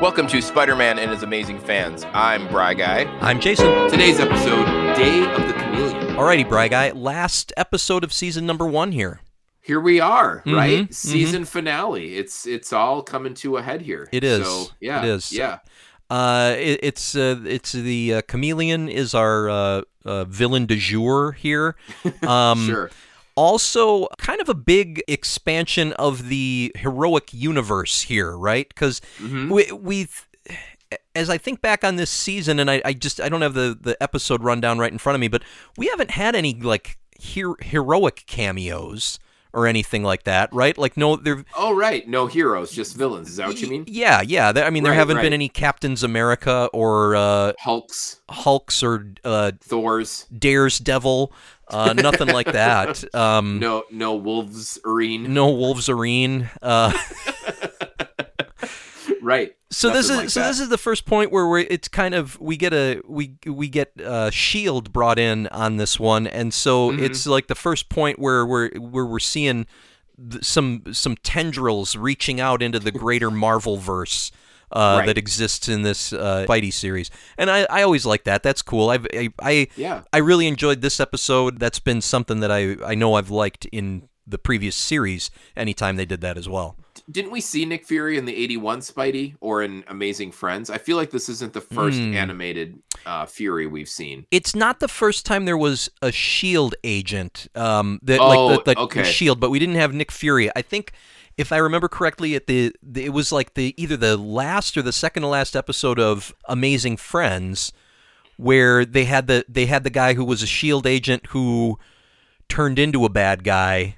Welcome to Spider Man and His Amazing Fans. I'm Bry Guy. I'm Jason. Today's episode, Day of the Chameleon. Alrighty, Bry Guy. Last episode of season number one here. Here we are, Mhm, right? mhm. Season finale. It's it's all coming to a head here. It is. So, yeah. It is. Yeah. Uh, it, it's uh, it's the uh, chameleon is our uh, uh, villain de jour here. Um, sure. Also, kind of a big expansion of the heroic universe here, right? Because Mhm. we we as I think back on this season, and I, I just I don't have the the episode rundown right in front of me, but we haven't had any like her- heroic cameos or anything like that, right? Like no, there. Oh right. No heroes, just villains. Is that what you mean? Yeah, yeah. I mean, there Right, haven't right. been any Captains America or uh, Hulks, Hulks or uh, Thors. Dares Devil, uh, nothing like that. Um, No no wolves arene. no Wolverine. Uh, Right. so this is like so that. this is the first point where we're it's kind of we get a we we get uh, Shield brought in on this one, and so Mm-hmm. it's like the first point where we're where we're seeing some some tendrils reaching out into the greater Marvel verse. Uh, Right. That exists in this uh, Spidey series, and I, I always like that. That's cool. I've, I I Yeah. I really enjoyed this episode. That's been something that I I know I've liked in the previous series. Anytime they did that as well. Didn't we see Nick Fury in the 81 Spidey or in Amazing Friends? I feel like this isn't the first Hmm. animated uh, Fury we've seen. It's not the first time there was a Shield agent, um, that Oh, like the, the okay. Shield, but we didn't have Nick Fury. I think, if I remember correctly, at the, the it was like the either the last or the second to last episode of Amazing Friends, where they had the they had the guy who was a Shield agent who turned into a bad guy,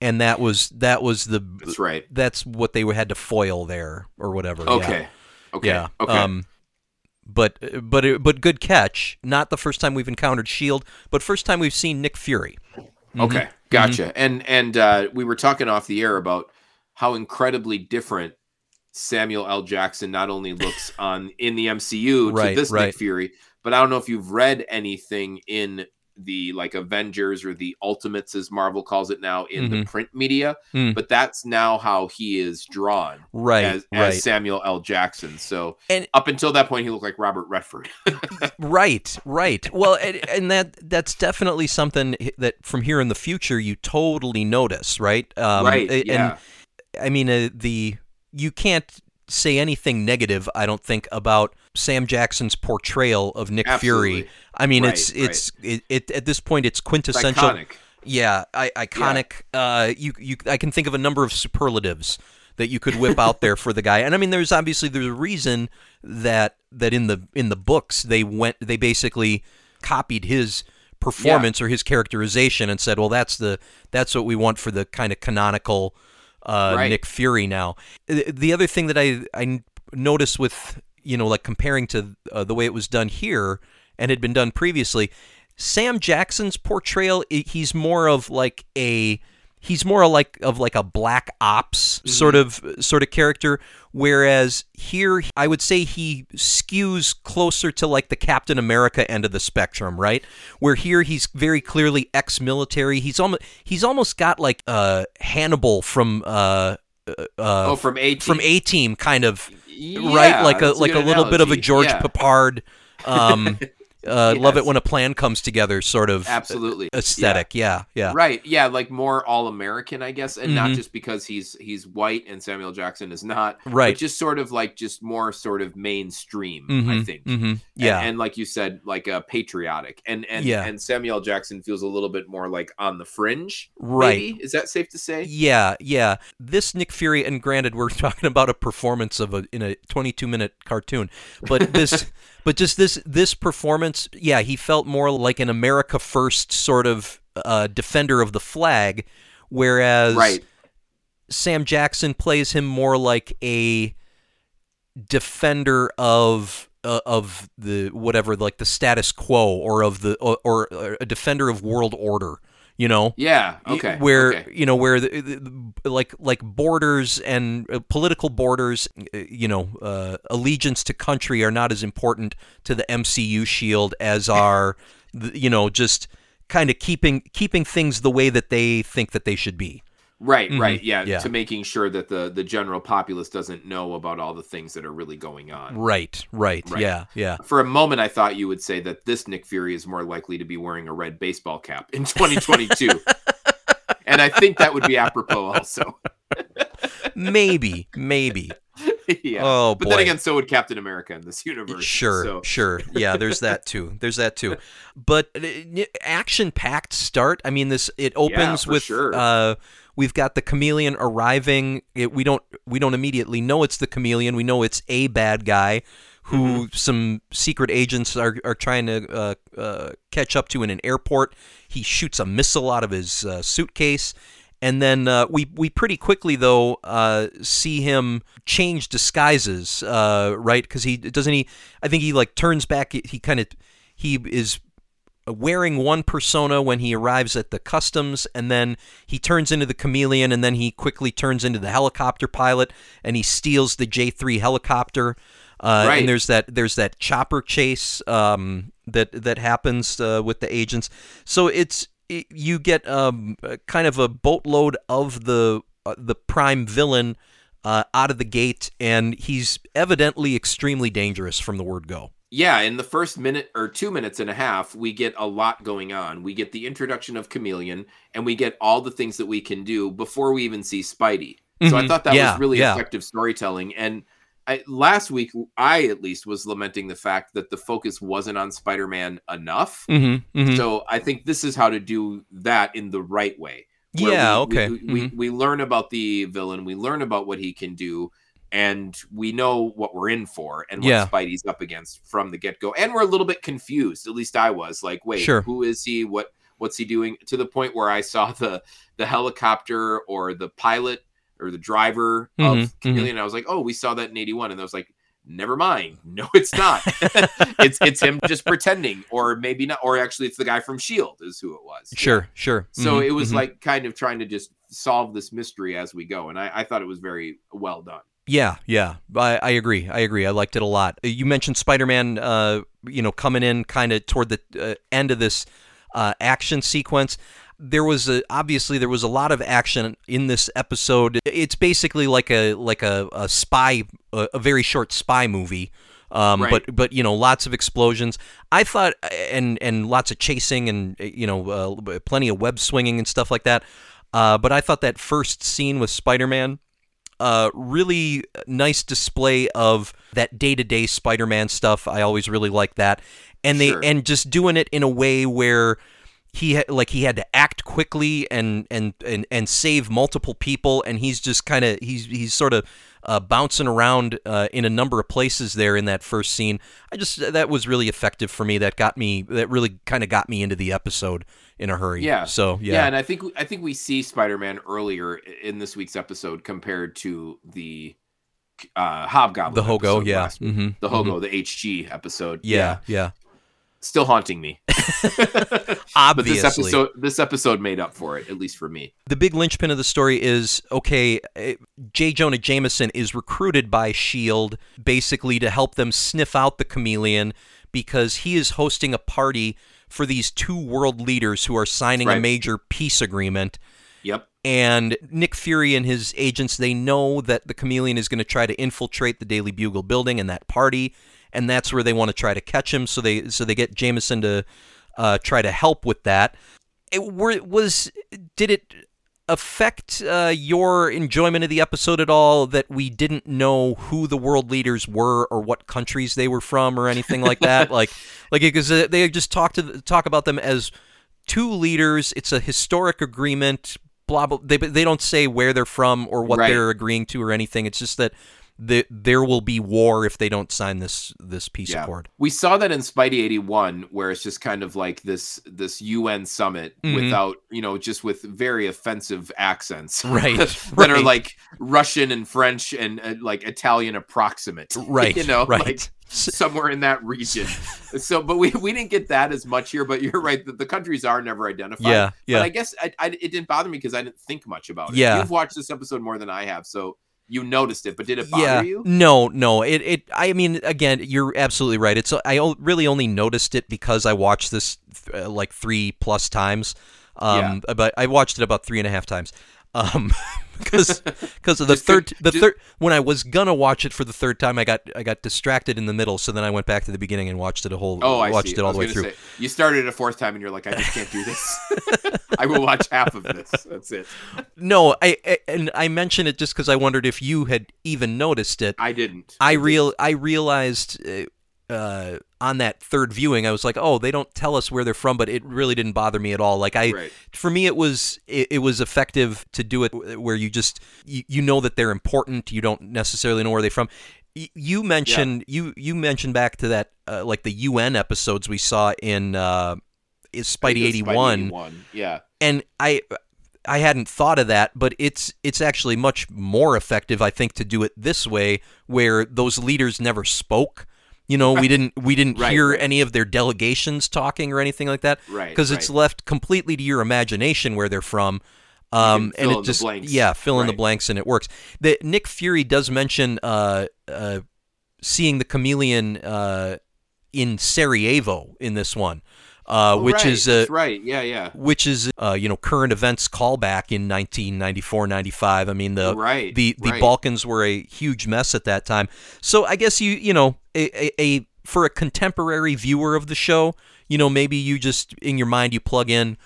and that was that was the That's right. that's what they had to foil there or whatever. yeah. Okay. Okay. Yeah. Okay. Um, but but but good catch. Not the first time we've encountered Shield, but first time we've seen Nick Fury. Okay, gotcha. And and uh, we were talking off the air about how incredibly different Samuel L. Jackson not only looks on in the MCU Right, to this right. Nick Fury, but I don't know if you've read anything in the like Avengers or the Ultimates, as Marvel calls it now, in the print media. Mm. But that's now how he is drawn, Right, As, right. Samuel L. Jackson. So And- up until that point, he looked like Robert Redford. Right, right. Well, and, and that that's definitely something that from here in the future you totally notice, right? Um, right? and- yeah. I mean, uh, the you can't say anything negative. I don't think about Sam Jackson's portrayal of Nick Fury. I mean, Right, it's it's it, it at this point it's It's quintessential. iconic. Yeah, I, iconic. Uh, you you I can think of a number of superlatives that you could whip out there for the guy. And I mean, there's obviously there's a reason that that in the in the books they went they basically copied his performance or his characterization and said, well, that's the that's what we want for the kind of canonical uh, Right. Nick Fury now. The the other thing that I I noticed with you know like comparing to uh, the way it was done here and had been done previously, Sam Jackson's portrayal he's more of like a he's more like of like a black ops sort of sort of character whereas here I would say he skews closer to like the Captain America end of the spectrum right? Where here he's very clearly ex-military. He's almost he's almost got like uh Hannibal from uh uh, oh, from A from A Team kind of Yeah, right? like a like a little bit of a. George Yeah. Peppard um uh, love it when a plan comes together sort of Absolutely. aesthetic yeah yeah, Right. Yeah, like more all American, I guess, and not Mhm. just because he's he's white and Samuel Jackson is not. Right. But just sort of like just more sort of mainstream, I Mhm, think. mhm, And- yeah And, like you said, like uh, patriotic. And and Yeah. and Samuel Jackson feels a little bit more like on the fringe. Right. maybe? Is that safe to say? Yeah, yeah. This Nick Fury, and granted, we're talking about a performance of a in a 22 minute cartoon, but this, but just this this performance, yeah, he felt more like an America First sort of uh, defender of the flag, whereas Right. Sam Jackson plays him more like a defender of uh, of the whatever like the status quo or of the or, or a defender of world order you know Yeah. Okay. where okay. you know where the, the, like like borders and uh, political borders uh, you know uh, allegiance to country are not as important to the MCU shield as are you know just kind of keeping keeping things the way that they think that they should be Right, Mhm. right, yeah, Yeah. to making sure that the the general populace doesn't know about all the things that are really going on. Right, right, Right. yeah, yeah. For a moment, I thought you would say that this Nick Fury is more likely to be wearing a red baseball cap in 2022, and I think that would be apropos also. Maybe, maybe. yeah, Oh but boy. then again, so would Captain America in this universe. Sure, so. sure. Yeah, there's that too. There's that too. But action packed start. I mean, this it opens for with sure. uh, we've got the chameleon arriving. It, we don't we don't immediately know it's the chameleon. We know it's a bad guy who Mm-hmm. some secret agents are are trying to uh, uh, catch up to in an airport. He shoots a missile out of his uh, suitcase. And then uh, we we pretty quickly though uh, see him change disguises, uh, right? Because he doesn't he. I think he like turns back. He, he kind of he is wearing one persona when he arrives at the customs, and then he turns into the chameleon, and then he quickly turns into the helicopter pilot, and he steals the J three helicopter. Uh, Right. And there's that there's that chopper chase um, that that happens uh, with the agents. So it's it, you get um, kind of a boatload of the uh, the prime villain uh, out of the gate, and he's evidently extremely dangerous from the word go. Yeah, in the first minute or two minutes and a half, we get a lot going on. We get the introduction of Chameleon, and we get all the things that we can do before we even see Spidey. So I Mhm. thought that Yeah, was really yeah. effective storytelling. And I, last week, I at least was lamenting the fact that the focus wasn't on Spider-Man enough. Mm-hmm, mm-hmm. So I think this is how to do that in the right way. Yeah, we- okay. We, we, we learn about the villain, we learn about what he can do, and we know what we're in for and what Yeah. Spidey's up against from the get go. And we're a little bit confused. At least I was like, wait, Sure. who is he? What what's he doing? To the point where I saw the the helicopter or the pilot or the driver Mhm, of Chameleon. and I was like, oh, we saw that in 81. And I was like, never mind. No, it's not. it's it's him just pretending, or maybe not, or actually it's the guy from Shield is who it was. Sure, sure. So Mhm, it was mhm. like kind of trying to just solve this mystery as we go, and I, I thought it was very well done. Yeah, yeah, I, I agree. I agree. I liked it a lot. You mentioned Spider-Man, uh, you know, coming in kind of toward the uh, end of this uh, action sequence. There was a, obviously there was a lot of action in this episode. It's basically like a like a, a spy, a, a very short spy movie. Um, Right. But but you know, lots of explosions. I thought, and and lots of chasing, and you know, uh, plenty of web swinging and stuff like that. Uh, but I thought that first scene with Spider-Man uh, really nice display of that day-to-day Spider-Man stuff. I always really like that, and they Sure. and just doing it in a way where he like he had to act quickly and and and, and save multiple people, and he's just kind of he's he's sort of uh, bouncing around uh, in a number of places there in that first scene. I just that was really effective for me. That got me. That really kind of got me into the episode in a hurry. Yeah. So Yeah. yeah. and I think I think we see Spider-Man earlier in this week's episode compared to the uh Hobgoblin. the Hogo. Yeah. last week. hmm The Hogo, the HG episode. Yeah. Yeah. Still haunting me. but Obviously. this episode this episode made up for it, at least for me. the big linchpin of the story is okay eh, j jonah jameson is recruited by shield basically to help them sniff out the chameleon because he is hosting a party for these two world leaders who are signing a major peace agreement Yep. and Nick Fury and his agents they know that the chameleon is going to try to infiltrate the Daily Bugle building and that party and that's where they want to try to catch him so they so they get Jameson to uh, try to help with that. It were, was did it affect uh, your enjoyment of the episode at all that we didn't know who the world leaders were or what countries they were from or anything like that? Like like because they just talk to talk about them as two leaders it's a historic agreement blah blah they they don't say where they're from or what Right. they're agreeing to or anything. It's just that the, there will be war if they don't sign this this peace Yeah. accord We saw that in Spidey 81 where it's just kind of like this this UN summit Mhm. without, you know, just with very offensive accents. Right, that are like Russian and French and uh, like Italian approximate. right you know, right like somewhere in that region. so but we we didn't get that as much here, but you're right that the countries are never identified. yeah yeah But I guess I, I, it didn't bother me because I didn't think much about it. Yeah. You've watched this episode more than I have, so you noticed it, but did it bother yeah. you? No, no. It it I mean again, you're absolutely right. It's I really only noticed it because I watched this uh, like 3 plus times. Um but I watched it about three and a half times. Um, because because of the Just third the just- third when I was gonna watch it for the third time, I got I got distracted in the middle, so then I went back to the beginning and watched it a whole Oh, I watched see. it all the way through. Say, you started a fourth time and you're like, I just can't do this. I will watch half of this. That's it. No, I, I and I mentioned it just because I wondered if you had even noticed it. I didn't. I real I realized uh, on that third viewing, I was like, oh, they don't tell us where they're from, but it really didn't bother me at all. Like I, Right. for me, it was it, it was effective to do it where you just you, you know that they're important. You don't necessarily know where they're from. Y- You mentioned you you mentioned back to that uh, like the UN episodes we saw in uh, Spidey eighty one Yeah. and I I hadn't thought of that, but it's it's actually much more effective, I think, to do it this way, where those leaders never spoke. You know, we didn't we didn't Right, hear right. any of their delegations talking or anything like that, Right, Because it's right. left completely to your imagination where they're from. Um, and it in the just blanks. yeah, fill in the blanks and it works. The Nick Fury does mention uh, uh, seeing the chameleon uh, in Sarajevo in this one, uh, Oh, which right, is uh, that's right. Yeah, yeah. which is uh, you know current events callback in 1994 95 i mean the Right, the the right. balkans were a huge mess at that time so i guess you you know a, a, a for a contemporary viewer of the show you know maybe you just in your mind you plug in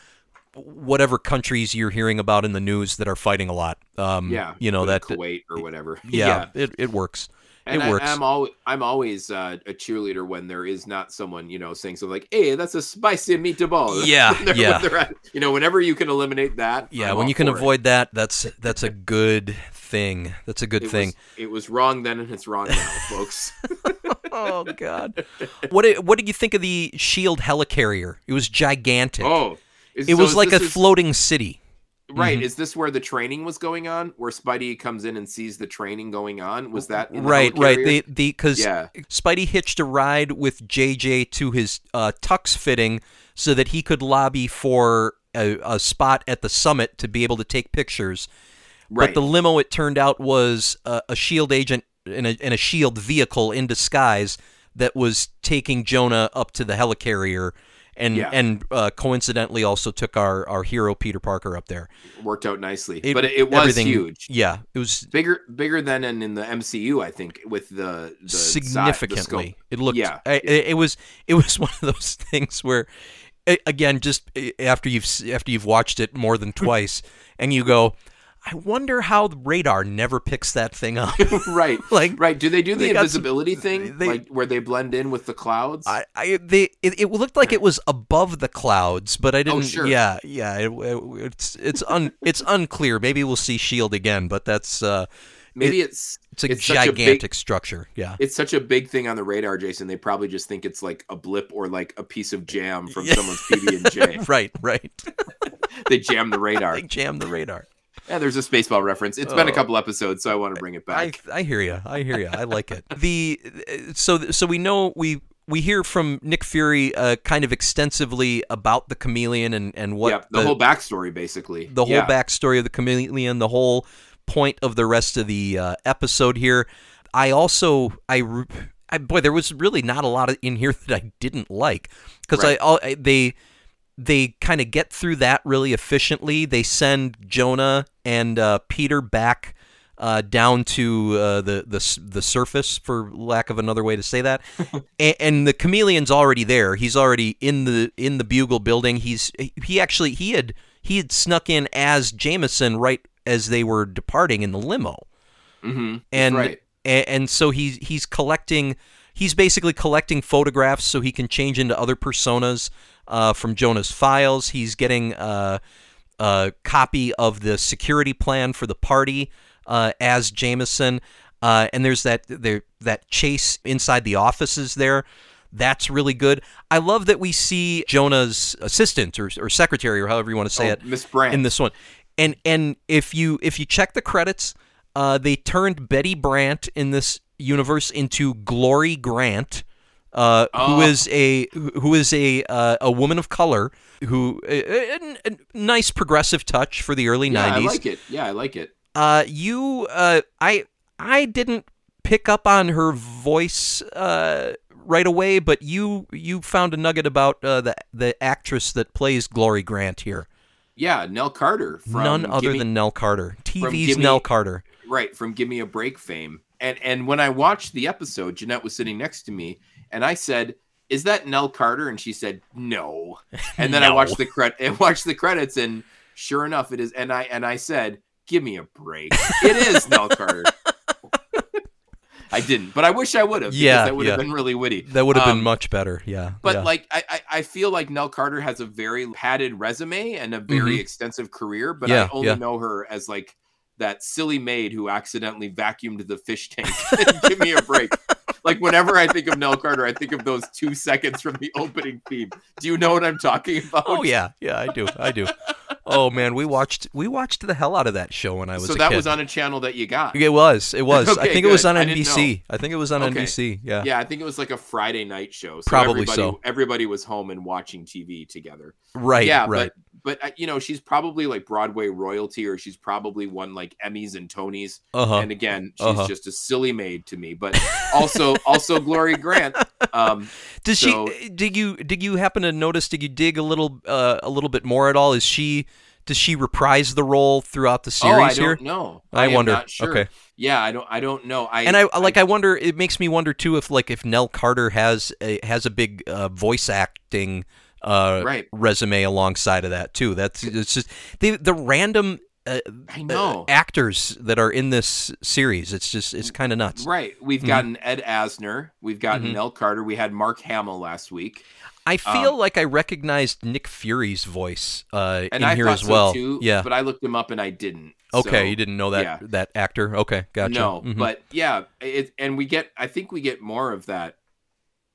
whatever countries you're hearing about in the news that are fighting a lot um Yeah. you know that Kuwait or whatever. yeah, It, it works And it I, works I'm always I'm always uh, a cheerleader when there is not someone you know saying something like, "Hey, that's a spicy meatball." Yeah, When they're- when yeah. at- you know, whenever you can eliminate that. yeah I'm when you can for it. avoid that that's that's a good thing that's a good It thing Was, it was wrong then, and it's wrong now, folks. Oh god. What did, what did you think of the Shield helicarrier? It was gigantic. oh, is- it so was like a is- floating city. Right. Mhm. Is this where the training was going on? Where Spidey comes in and sees the training going on? Was that in the Right, right. They the cuz Yeah. Spidey hitched a ride with JJ to his uh, tux fitting so that he could lobby for a, a spot at the summit to be able to take pictures. right. But the limo, it turned out, was uh, a shield agent in a, in a shield vehicle in disguise that was taking Jonah up to the helicarrier, and Yeah. and uh, coincidentally also took our, our hero Peter Parker up there. worked out nicely, It- but it, it was huge. Yeah, it was Bigger, bigger than in, in the MCU, I think, with the, the si- the significantly. scope. it looked. Yeah, I, it, it was. It was one of those things where, again, just after you've after you've watched it more than twice, and you go, I wonder how the radar never picks that thing up. right, Like, right. Do they do they the got some- invisibility thing, they- like where they blend in with the clouds? I, I they it, it looked like it was above the clouds, but I didn't. Oh, sure. Yeah, yeah. It, it- it's it's un it's unclear. Maybe we'll see Shield again, but that's uh, Maybe it's it's a It's such a big- gigantic structure. Yeah. it's such a big thing on the radar, Jason. They probably just think it's like a blip or like a piece of jam from Yeah. someone's PB and J. Right, right. They jam the radar. they jam the radar. Yeah, there's a Spaceball reference. It's been a Oh. couple episodes, so I want to bring it back. I hear you. I hear you. I like it. The so so we know we we hear from Nick Fury uh, kind of extensively about the chameleon and and what yeah, the, whole backstory, basically. the whole yeah. backstory of the chameleon, the whole point of the rest of the uh, episode here. I also I, I boy, there was really not a lot of, in here that I didn't like because Right. I, all- I they they kind of get through that really efficiently. They send Jonah and uh, Peter back. Uh, down to uh, the the the surface, for lack of another way to say that, and, and the chameleon's already there. He's already in the in the Bugle building. He's he actually he had he had snuck in as Jameson right as they were departing in the limo, Mm-hmm. and right. and, and so he's he's collecting. He's basically collecting photographs so he can change into other personas uh, from Jonah's files. He's getting uh, a copy of the security plan for the party uh, as Jameson. Uh, and there's that there that chase inside the offices there. That's really good. I love that we see Jonah's assistant or, or secretary or however you want to say Oh, it Miss Brant. in this one. And and if you if you check the credits, uh, they turned Betty Brant in this universe into Glory Grant, uh, Oh. is a who is a uh, a woman of color who a, a- a nice progressive touch for the early yeah, I like it. Yeah, I like it. Uh, you, uh, I, I didn't pick up on her voice uh, right away, but you, you found a nugget about uh, the the actress that plays Glory Grant here. Yeah, Nell Carter from None other Gimme- than Nell Carter. TV's Gimme- Nell Carter. right from Give Me a Break fame. And and when I watched the episode, Jeanette was sitting next to me, and I said, "Is that Nell Carter?" And she said, "No." And then I watched the cred I watched the credits, and sure enough, it is. And I and I said, "Give me a break." It is Nell Carter. I didn't, but I wish I would have. because Yeah, that would have been really witty. That would have Um, been much better. Yeah. But yeah. like I, I feel like Nell Carter has a very padded resume and a very Mhm. extensive career, but Yeah, I only yeah. know her as like that silly maid who accidentally vacuumed the fish tank. Give me a break. Like whenever I think of Nell Carter, I think of those two seconds from the opening theme. Do you know what I'm talking about? Oh yeah, yeah, I do, I do. Oh man, we watched we watched the hell out of that show when I was so that was on a channel that you got. It was, it was. I Okay, think it was good. on I NBC. I think it was on Okay. NBC. Yeah. Yeah, I think it was like a Friday night show. So Probably everybody, so. Everybody was home and watching TV together. Right. yeah, right. but but uh, you know she's probably like Broadway royalty, or she's probably won like Emmys and Tonys. uh huh. And again, she's Uh-huh. just a silly maid to me. But also also Glory Grant. Um, Does so- she? Did you? Did you happen to notice? Did you dig a little, uh, a little bit more at all? Is she? Does she reprise the role throughout the series oh, I here? don't know. I wonder. not sure. Okay. Yeah, I don't. I don't know. I and I like I wonder it makes me wonder too if like if Nell Carter has a has a big uh, voice acting uh Right. resume alongside of that too that's it's just the the random uh, I uh, know. actors that are in this series it's just it's kind of nuts Right. We've Mhm. gotten Ed Asner. We've gotten Mhm. Nell Carter. We had Mark Hamill last week. I feel Um, like I recognized Nick Fury's voice uh And in I here as so well too. yeah But I looked him up and I didn't. okay So- you didn't know that yeah. that actor okay gotcha No, Mhm. but yeah, it and we get I think we get more of that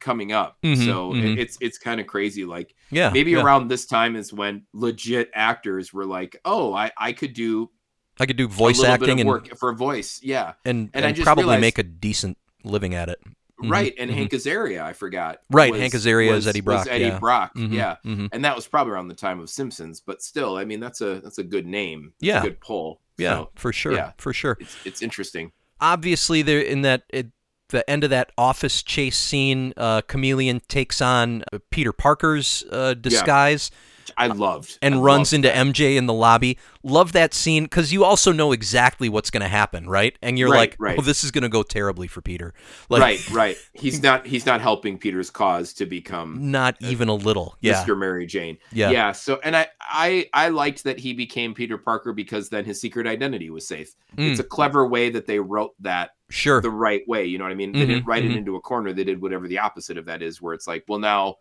coming up. Mhm, so mhm. It's it's kind of crazy. Like yeah maybe yeah. around this time is when legit actors were like, "Oh, I I could do I could do voice acting and, work for a voice." Yeah, and and I and just probably realized- make a decent living at it Mhm, right. And mhm. Hank Azaria, I forgot. Right, was- Hank Azaria is was- Eddie was Brock, Eddie yeah. Brock. Mhm, Yeah. mhm. And that was probably around the time of Simpsons, but still, I mean, that's a that's a good name. That's Yeah. good pull. Yeah, So, for sure, yeah. for sure. it's it's interesting. Obviously, there in that at the end of that office chase scene, uh, Chameleon takes on uh, Peter Parker's uh, disguise I loved and I runs loved into that. MJ in the lobby. Love that scene because you also know exactly what's going to happen, right? And you're Right, like, right. "Oh, this is going to go terribly for Peter." Like, right, right. He's not he's not helping Peter's cause to become Not even a little. Yeah, Mr. Mary Jane. yeah, Yeah. So and I I I liked that he became Peter Parker because then his secret identity was safe. Mm. It's a clever way that they wrote that Sure. the right way. You know what I mean? They didn't Mhm, write mhm. it into a corner. They did whatever the opposite of that is, where it's like, well, now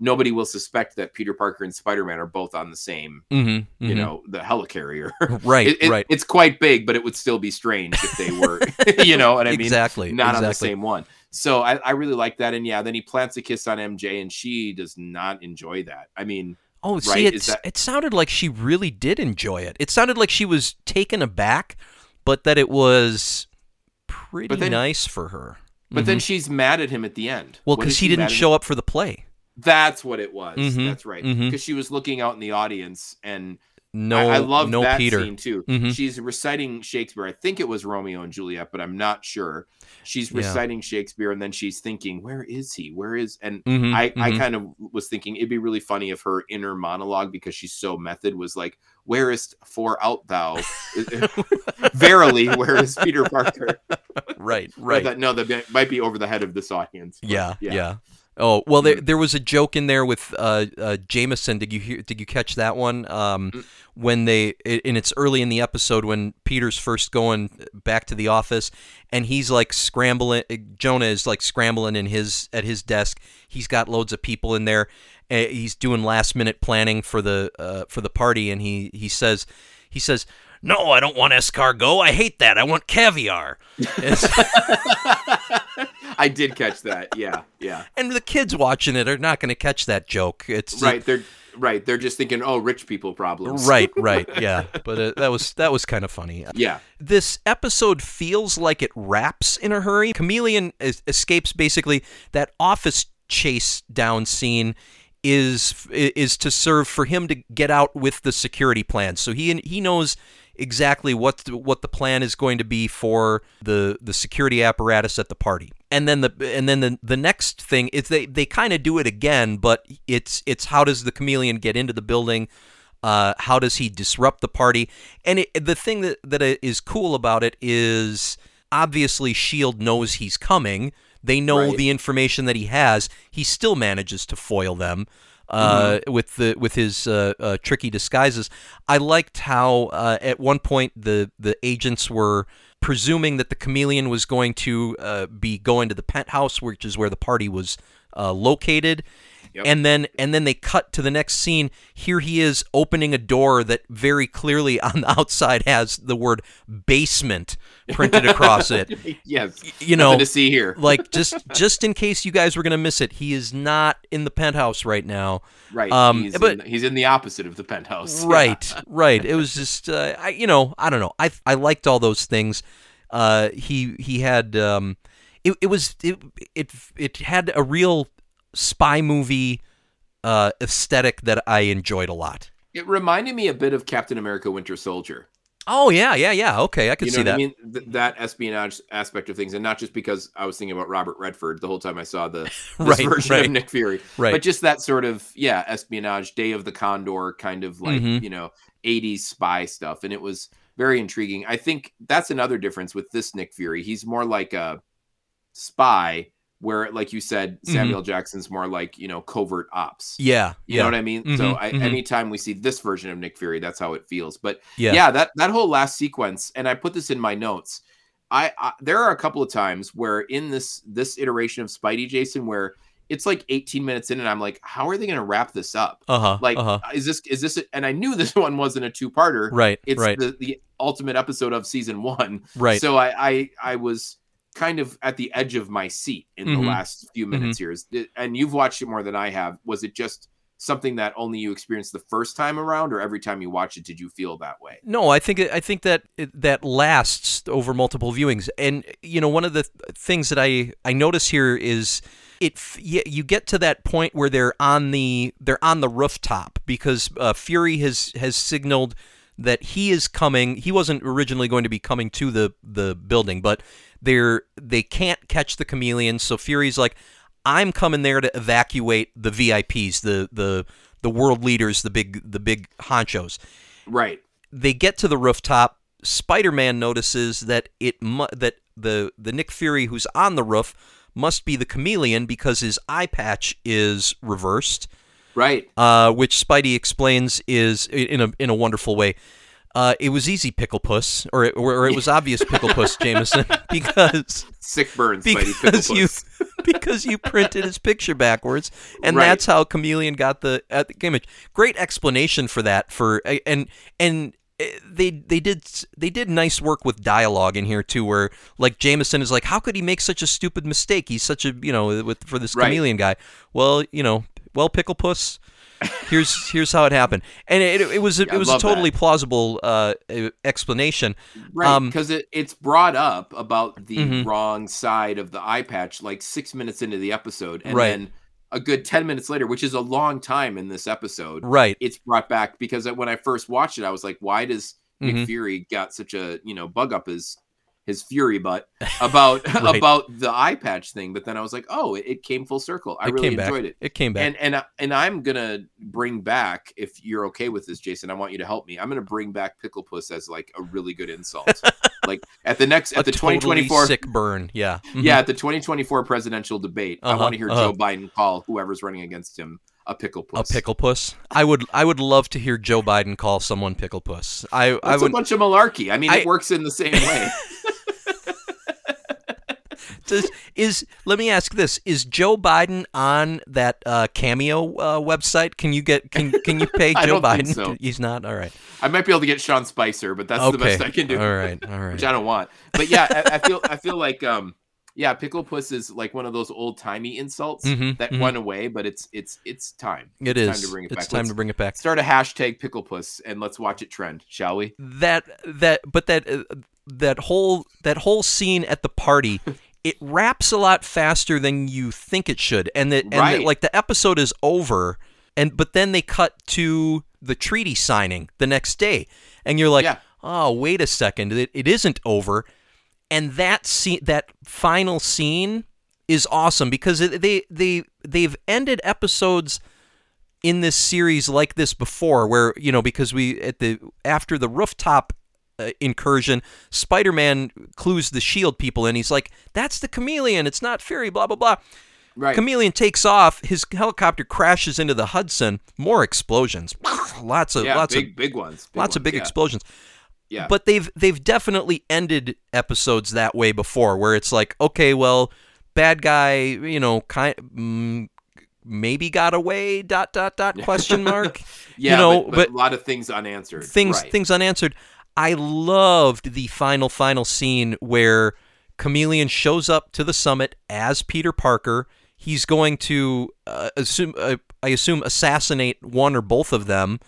nobody will suspect that Peter Parker and Spider Man are both on the same, hmm you know, the helicarrier. right, It- it- right. It's quite big, but it would still be strange if they were, you know what I mean? exactly. Not on the same one. So I, I really like that. And yeah, then he plants a kiss on MJ and she does not enjoy that. I mean, Oh, see, right? it, Is that- it sounded like she really did enjoy it. It sounded like she was taken aback, but that it was pretty then- nice for her. but then Mhm. she's mad at him at the end. well, because he didn't show up for the play. That's what it was. Mhm, That's right. Because she was looking out in the audience and No, I, I love no that Peter. scene too. Mhm. She's reciting Shakespeare. I think it was Romeo and Juliet, but I'm not sure. She's Yeah. reciting Shakespeare, and then she's thinking, "Where is he? Where is?" And Mhm, I, I mhm. kind of was thinking it'd be really funny if her inner monologue, because she's so method, was like, "Whereest for out thou?" Verily, where is Peter Parker? right, I right. thought, no, that might be over the head of this audience. but Yeah, yeah. Oh well, there there was a joke in there with uh, uh, Jameson. Did you hear? Did you catch that one? Um, Mm. when they and it's early in the episode when Peter's first going back to the office, and he's like scrambling. Jonah is like scrambling in his at his desk. He's got loads of people in there. Uh, he's doing last minute planning for the uh, for the party, and he he says he says. No, I don't want escargot. I hate that. I want caviar. I did catch that. Yeah, yeah. and the kids watching it are not going to catch that joke. It's Right. They're right. They're just thinking, oh, rich people problems. right, right, yeah. But uh, that was that was kind of funny. Yeah. This episode feels like it wraps in a hurry. Chameleon es- escapes basically that office chase down scene is is to serve for him to get out with the security plan. So he he knows exactly what the, what the plan is going to be for the the security apparatus at the party. And then the and then the, the next thing is they they kind of do it again, but it's it's how does the chameleon get into the building? Uh, how does he disrupt the party? And it, the thing that that is cool about it is obviously Shield knows he's coming. They know Right. the information that he has. He still manages to foil them uh, with the with his uh, uh, tricky disguises. I liked how uh, at one point the the agents were presuming that the chameleon was going to uh, be going to the penthouse, which is where the party was uh, located. Yep. And then and then they cut to the next scene. Here he is opening a door that very clearly on the outside has the word basement printed across it. yes. You Nothing know, to see here. like just just in case you guys were gonna miss it, he is not in the penthouse right now. Right. um, he's, but- in, he's in the opposite of the penthouse. Right, right. It was just, uh, I, you know, I don't know. I I liked all those things. Uh, he he had, um, it it was it it it had a real spy movie uh aesthetic that I enjoyed a lot. It reminded me a bit of Captain America Winter Soldier. Oh yeah, yeah, yeah. Okay, I can you know see that. I mean? Th- that espionage aspect of things, and not just because I was thinking about Robert Redford the whole time I saw the Right, version right. of Nick Fury, Right. but just that sort of yeah espionage, Day of the Condor kind of like Mhm. you know '80s spy stuff, and it was very intriguing. I think that's another difference with this Nick Fury. He's more like a spy, where like you said, Samuel Jackson's more like you know covert ops. Mm-hmm. yeah, You yeah, know what I mean? so Mhm, I, mhm. anytime we see this version of Nick Fury, that's how it feels. But yeah, yeah. that that whole last sequence, and I put this in my notes. I, I there are a couple of times where in this this iteration of Spidey Jason where it's like 18 minutes in, and I'm like, how are they going to wrap this up? Uh huh. Like, uh huh. is this is this? And I knew this one wasn't a two parter. Right, It's right, the the ultimate episode of season one. right. So I I I was kind of at the edge of my seat in Mhm. the last few minutes here. Is- And you've watched it more than I have. Was it just something that only you experienced the first time around, or every time you watch it, did you feel that way? No, I think I think that that lasts over multiple viewings, and you know one of the things that I I notice here is it you get to that point where they're on the they're on the rooftop because uh, Fury has has signaled that he is coming. He wasn't originally going to be coming to the the building, but they're they can't catch the chameleon, so Fury's like. I'm coming there to evacuate the VIPs, the the the world leaders, the big the big honchos Right. they get to the rooftop. Spider-Man notices that it mu- that the the Nick Fury who's on the roof must be the chameleon because his eye patch is reversed, Right. uh, which Spidey explains is in a in a wonderful way. Uh, it was easy, Pickle Puss, or it, or it was obvious, Pickle Puss, Jameson, because Sick burn, Spidey because you Picklepuss. because you printed his picture backwards, and Right. that's how Chameleon got the, uh, the image. Great explanation for that. For and and uh, they they did they did nice work with dialogue in here too, where like Jameson is like, how could he make such a stupid mistake? He's such a you know with for this Right. Chameleon guy. Well, you know, well, Pickle Puss. Here's here's how it happened, and it, it was it was a love that. totally plausible uh, uh, explanation. Right, Um, because it, it's brought up about the Mhm. wrong side of the eye patch like six minutes into the episode, and Right. then a good ten minutes later, which is a long time in this episode, Right. it's brought back because when I first watched it, I was like, why does Nick Mhm. Fury got such a you know bug up his his fury butt about Right. about the eye patch thing? But then I was like, oh, it, it came full circle. I It really came back. it. It came back. And and I- and I'm gonna bring back if you're okay with this, Jason. I want you to help me. I'm gonna bring back Pickle Puss as like a really good insult. like at the next a at the totally 2024 sick burn. Yeah. Mhm. yeah at the 2024 presidential debate. I Uh-huh, want to hear uh-huh. Joe Biden call whoever's running against him a pickle puss. A pickle puss. I would I would love to hear Joe Biden call someone pickle puss. I I That's would a bunch of malarkey. I mean, I- it works in the same way. does, is let me ask this: Is Joe Biden on that uh, cameo uh, website? Can you get can can you pay Joe Biden? so. He's not. All right. I might be able to get Sean Spicer, but that's okay. the best I can do. All right. All right. which I don't want. But yeah, I, I feel I feel like um yeah, pickle puss is like one of those old timey insults Mhm, that mhm. went away, but it's it's it's time. It it's is. time to bring it it's back. time Let's to bring it back. Start a hashtag pickle puss and let's watch it trend, shall we? that that but that uh, that whole that whole scene at the party it wraps a lot faster than you think it should and that and that, like the episode is over and but then they cut to the treaty signing the next day and you're like Yeah. oh wait a second it, it isn't over and that scene that final scene is awesome because it, they they they've ended episodes in this series like this before, where you know because we at the after the rooftop uh, incursion, Spider-Man clues the Shield people in. He's like, "That's the Chameleon. It's not Fury." Blah blah blah. Right. Chameleon takes off. His helicopter crashes into the Hudson. More explosions. lots of yeah, lots big of big ones. lots of big yeah. explosions. Yeah. But they've they've definitely ended episodes that way before, where it's like, okay, well, bad guy, you know, kind mm, maybe got away. Dot dot dot question mark. yeah, you know, but, but a lot of things unanswered. things right. things unanswered. I loved the final final scene where Chameleon shows up to the summit as Peter Parker. He's going to uh, assume uh, I assume assassinate one or both of them,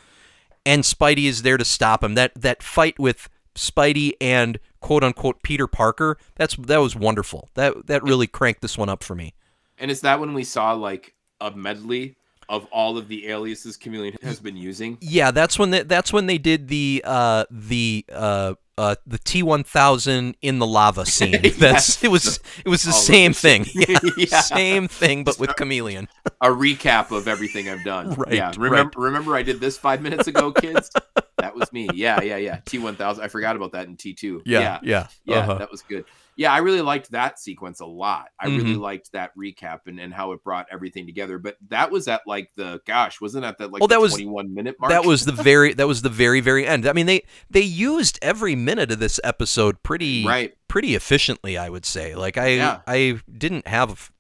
and Spidey is there to stop him. That that fight with Spidey and quote unquote Peter Parker. That's that was wonderful. That that really cranked this one up for me. And is that when we saw like a medley of all of the aliases Chameleon has been using? Yeah, that's when they, that's when they did the uh the uh uh the T one thousand in the lava scene. That's it was it was the All same thing. Yeah, Yeah. same thing, but with chameleon. A recap of everything I've done. Right, Yeah. Remember remember I did this five minutes ago, kids? that was me. Yeah, yeah, yeah. T one thousand. I forgot about that in T two. Yeah. yeah, Yeah, uh-huh. that was good. Yeah, I really liked that sequence a lot. I really Mhm. liked that recap and, and how it brought everything together. But that was at like the gosh, wasn't that that like Well, the that was- 21 minute mark? That was the very that was the very very end. I mean they they used every minute of this episode pretty right. pretty efficiently, I would say. Like I Yeah. I didn't have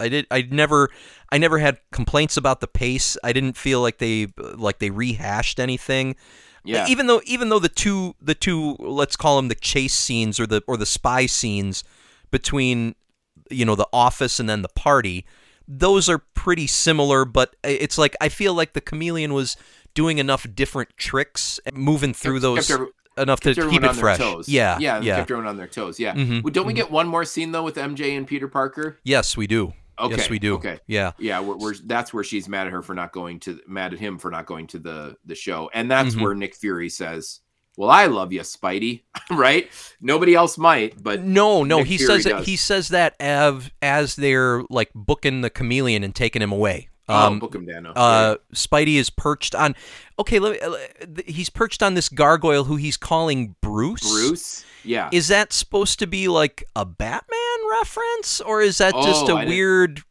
I did I never I never had complaints about the pace. I didn't feel like they like they rehashed anything. Yeah. Even though even though the two the two let's call them the chase scenes or the or the spy scenes between you know the office and then the party, those are pretty similar, but it's like I feel like the chameleon was doing enough different tricks moving through Kept- those kept enough to keep it on their fresh. toes. Yeah. yeah, Yeah. kept everyone on their toes. Yeah. Mhm, Well, Don't we get one more scene though with MJ and Peter Parker? Yes, we do. Okay. Yes, we do. Okay. Yeah. Yeah, we're, we're, that's where she's mad at her for not going to mad at him for not going to the the show, and that's Mhm. where Nick Fury says, "Well, I love you, Spidey." right? Nobody else might, but No, no, Nick he Fury says that does. he says that as as they're like booking the chameleon and taking him away. oh, Um, book him, Danno. uh, Spidey is perched on. Okay, let me, uh, he's perched on this gargoyle who he's calling Bruce. Bruce. Yeah. Is that supposed to be like a Batman reference, or is that just Oh, a I didn't- weird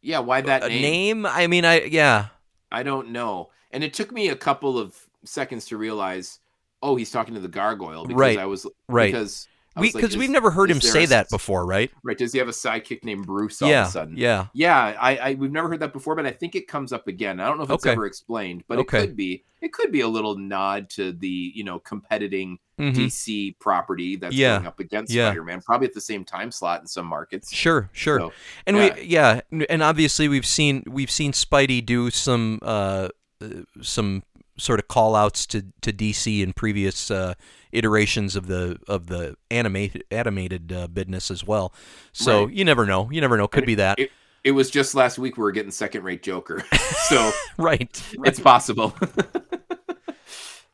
yeah. Why that name? name? I mean, I yeah. I don't know. And it took me a couple of seconds to realize, oh, he's talking to the gargoyle because Right, I was right. because I We like, because we've never heard him say a that before, right? Right? Does he have a sidekick named Bruce all yeah, of a sudden? yeah. Yeah, I, I we've never heard that before, but I think it comes up again. I don't know if it's Okay. ever explained, but Okay. it could be. It could be a little nod to the you know competing Mhm. DC property that's Yeah. going up against Yeah. Spider-Man, probably at the same time slot in some markets. Sure, sure. So, and yeah. we yeah and obviously we've seen we've seen spidey do some uh uh, some sort of call outs to to dc in previous uh iterations of the of the animated animated uh, business as well. So Right. you never know. You never know. Could be that. it- It was just last week we were getting second-rate Joker, so right, it's possible.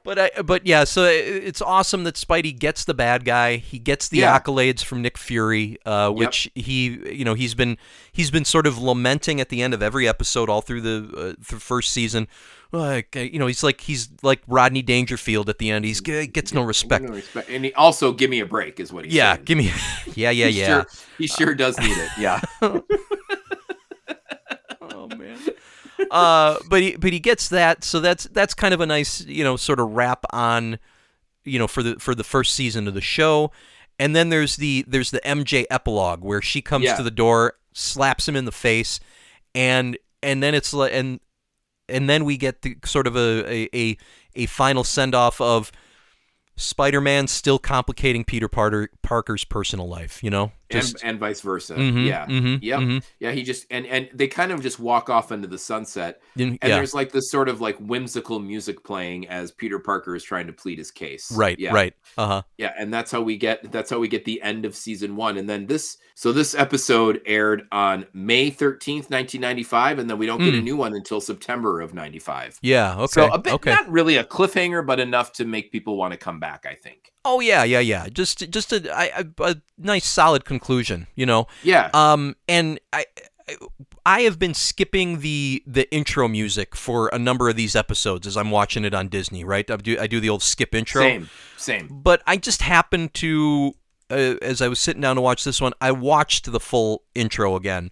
but I, but yeah so it's awesome that spidey gets the bad guy he gets the Yeah. accolades from nick fury uh which he you know he's been he's been sort of lamenting at the end of every episode all through the, uh, the first season like uh, you know he's like he's like rodney dangerfield at the end he's g- gets no respect No respect. And he also give me a break is what he. yeah saying. give me yeah yeah He yeah Sure, he sure does need it. Yeah. man. Uh, but he but he gets that, so that's that's kind of a nice you know sort of wrap on, you know for the for the first season of the show, and then there's the there's the MJ epilogue where she comes Yeah. to the door, slaps him in the face, and and then it's like and and then we get the sort of a a a, a final send off of. Spider-Man still complicating Peter Parker, Parker's personal life, you know. Just and, and vice versa. Mhm, yeah. mhm, Yep. mhm. Yeah, he just and and they kind of just walk off into the sunset And- yeah. there's like this sort of like whimsical music playing as Peter Parker is trying to plead his case. Right, Yeah. right. Uh huh. Yeah, and that's how we get that's how we get the end of season 1 and then this so this episode aired on May 13th, 1995 and then we don't get a Hmm. new one until September of 95. Yeah. Okay. So a bit okay. not really a cliffhanger but enough to make people want to come back, I think. Oh yeah, yeah, yeah. Just just a, I, a, a nice solid conclusion, you know. Yeah. Um, and I I have been skipping the the intro music for a number of these episodes as I'm watching it on Disney. Right, I do I do the old skip intro. Same, same. But I just happened to, uh, as I was sitting down to watch this one, I watched the full intro again,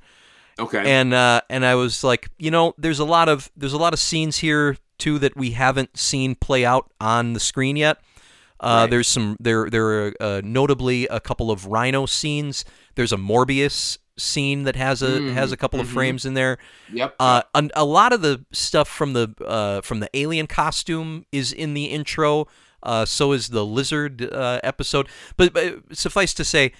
Okay. and uh, and I was like, you know, there's a lot of there's a lot of scenes here too that we haven't seen play out on the screen yet. Uh, Right. There's some there there are uh, notably a couple of Rhino scenes. There's a Morbius scene that has a Mm, has a couple of mhm. frames in there. yep. Uh, a, a lot of the stuff from the uh, from the alien costume is in the intro. Uh, so is the lizard uh, episode. But, but suffice to say,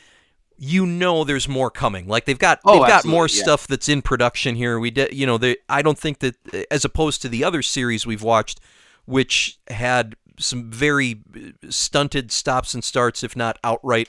you know there's more coming. Like they've got Oh, they've got more yeah. stuff that's in production here. We did, you know, they, I don't think that as opposed to the other series we've watched, which had some very uh, stunted stops and starts, if not outright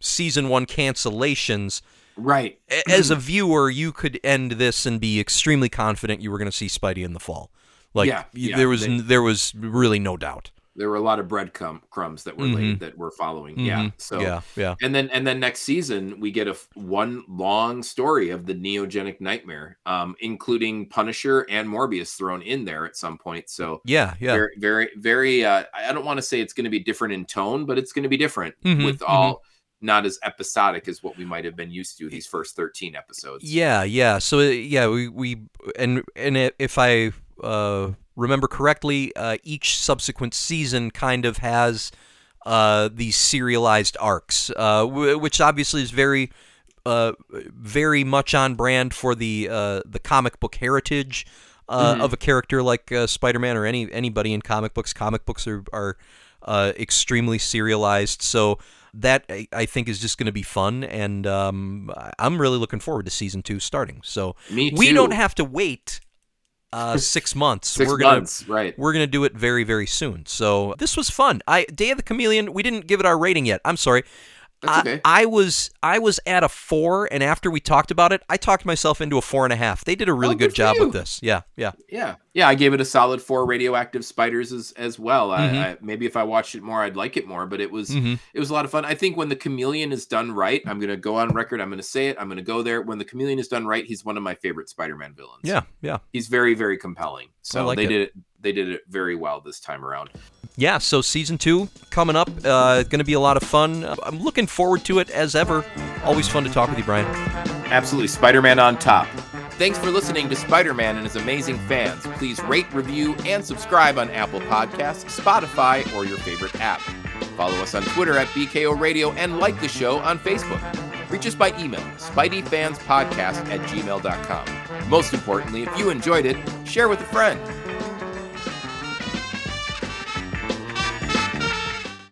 season one cancellations right. as a viewer, you could end this and be extremely confident you were going to see Spidey in the fall. Like Yeah, yeah, there was they- there was really no doubt. There were a lot of breadcrumbs crumbs that were laid that we're following. Yeah. Mhm. So yeah, yeah, and then and then next season we get a f- one long story of the neogenic nightmare, um, including Punisher and Morbius thrown in there at some point. So yeah, yeah. very very very uh, I don't want to say it's going to be different in tone, but it's going to be different Mhm, with all not as episodic as what we might have been used to these first 13 episodes. Yeah, yeah. So uh, yeah, we we and and if I uh, remember correctly, uh, each subsequent season kind of has uh, these serialized arcs, uh, w- which obviously is very uh, very much on brand for the uh, the comic book heritage. Uh, Mhm. Of a character like uh, Spider-Man or any anybody in comic books, comic books are are uh, extremely serialized. So that I, think is just going to be fun, and um, I'm really looking forward to season two starting. So we don't have to wait uh, six months. 6 we're gonna months, right? we're gonna do it very very soon. So this was fun. I Day of the Chameleon. We didn't give it our rating yet. I'm sorry. That's I, okay. I was I was at a four, and after we talked about it, I talked myself into a four and a half. They did a really Oh, good good job you. with this. Yeah, yeah. Yeah, yeah. I gave it a solid four radioactive spiders as as well. Mhm. I, I maybe if I watched it more, I'd like it more. But it was hmm it was a lot of fun. I think when the chameleon is done right, I'm gonna go on record. I'm gonna say it. I'm gonna go there. When the chameleon is done right, he's one of my favorite Spider-Man villains. Yeah, yeah. he's very very compelling. So like they it. did it. They did it very well this time around. Yeah, so season two coming up, uh, going to be a lot of fun. I'm looking forward to it as ever. Always fun to talk with you, Brian. Absolutely, Spider-Man on top. Thanks for listening to Spider-Man and his amazing fans. Please rate, review, and subscribe on Apple Podcasts, Spotify, or your favorite app. Follow us on Twitter at BKO Radio and like the show on Facebook. Reach us by email, spideyfanspodcast at gmail.com. Most importantly, if you enjoyed it, share with a friend.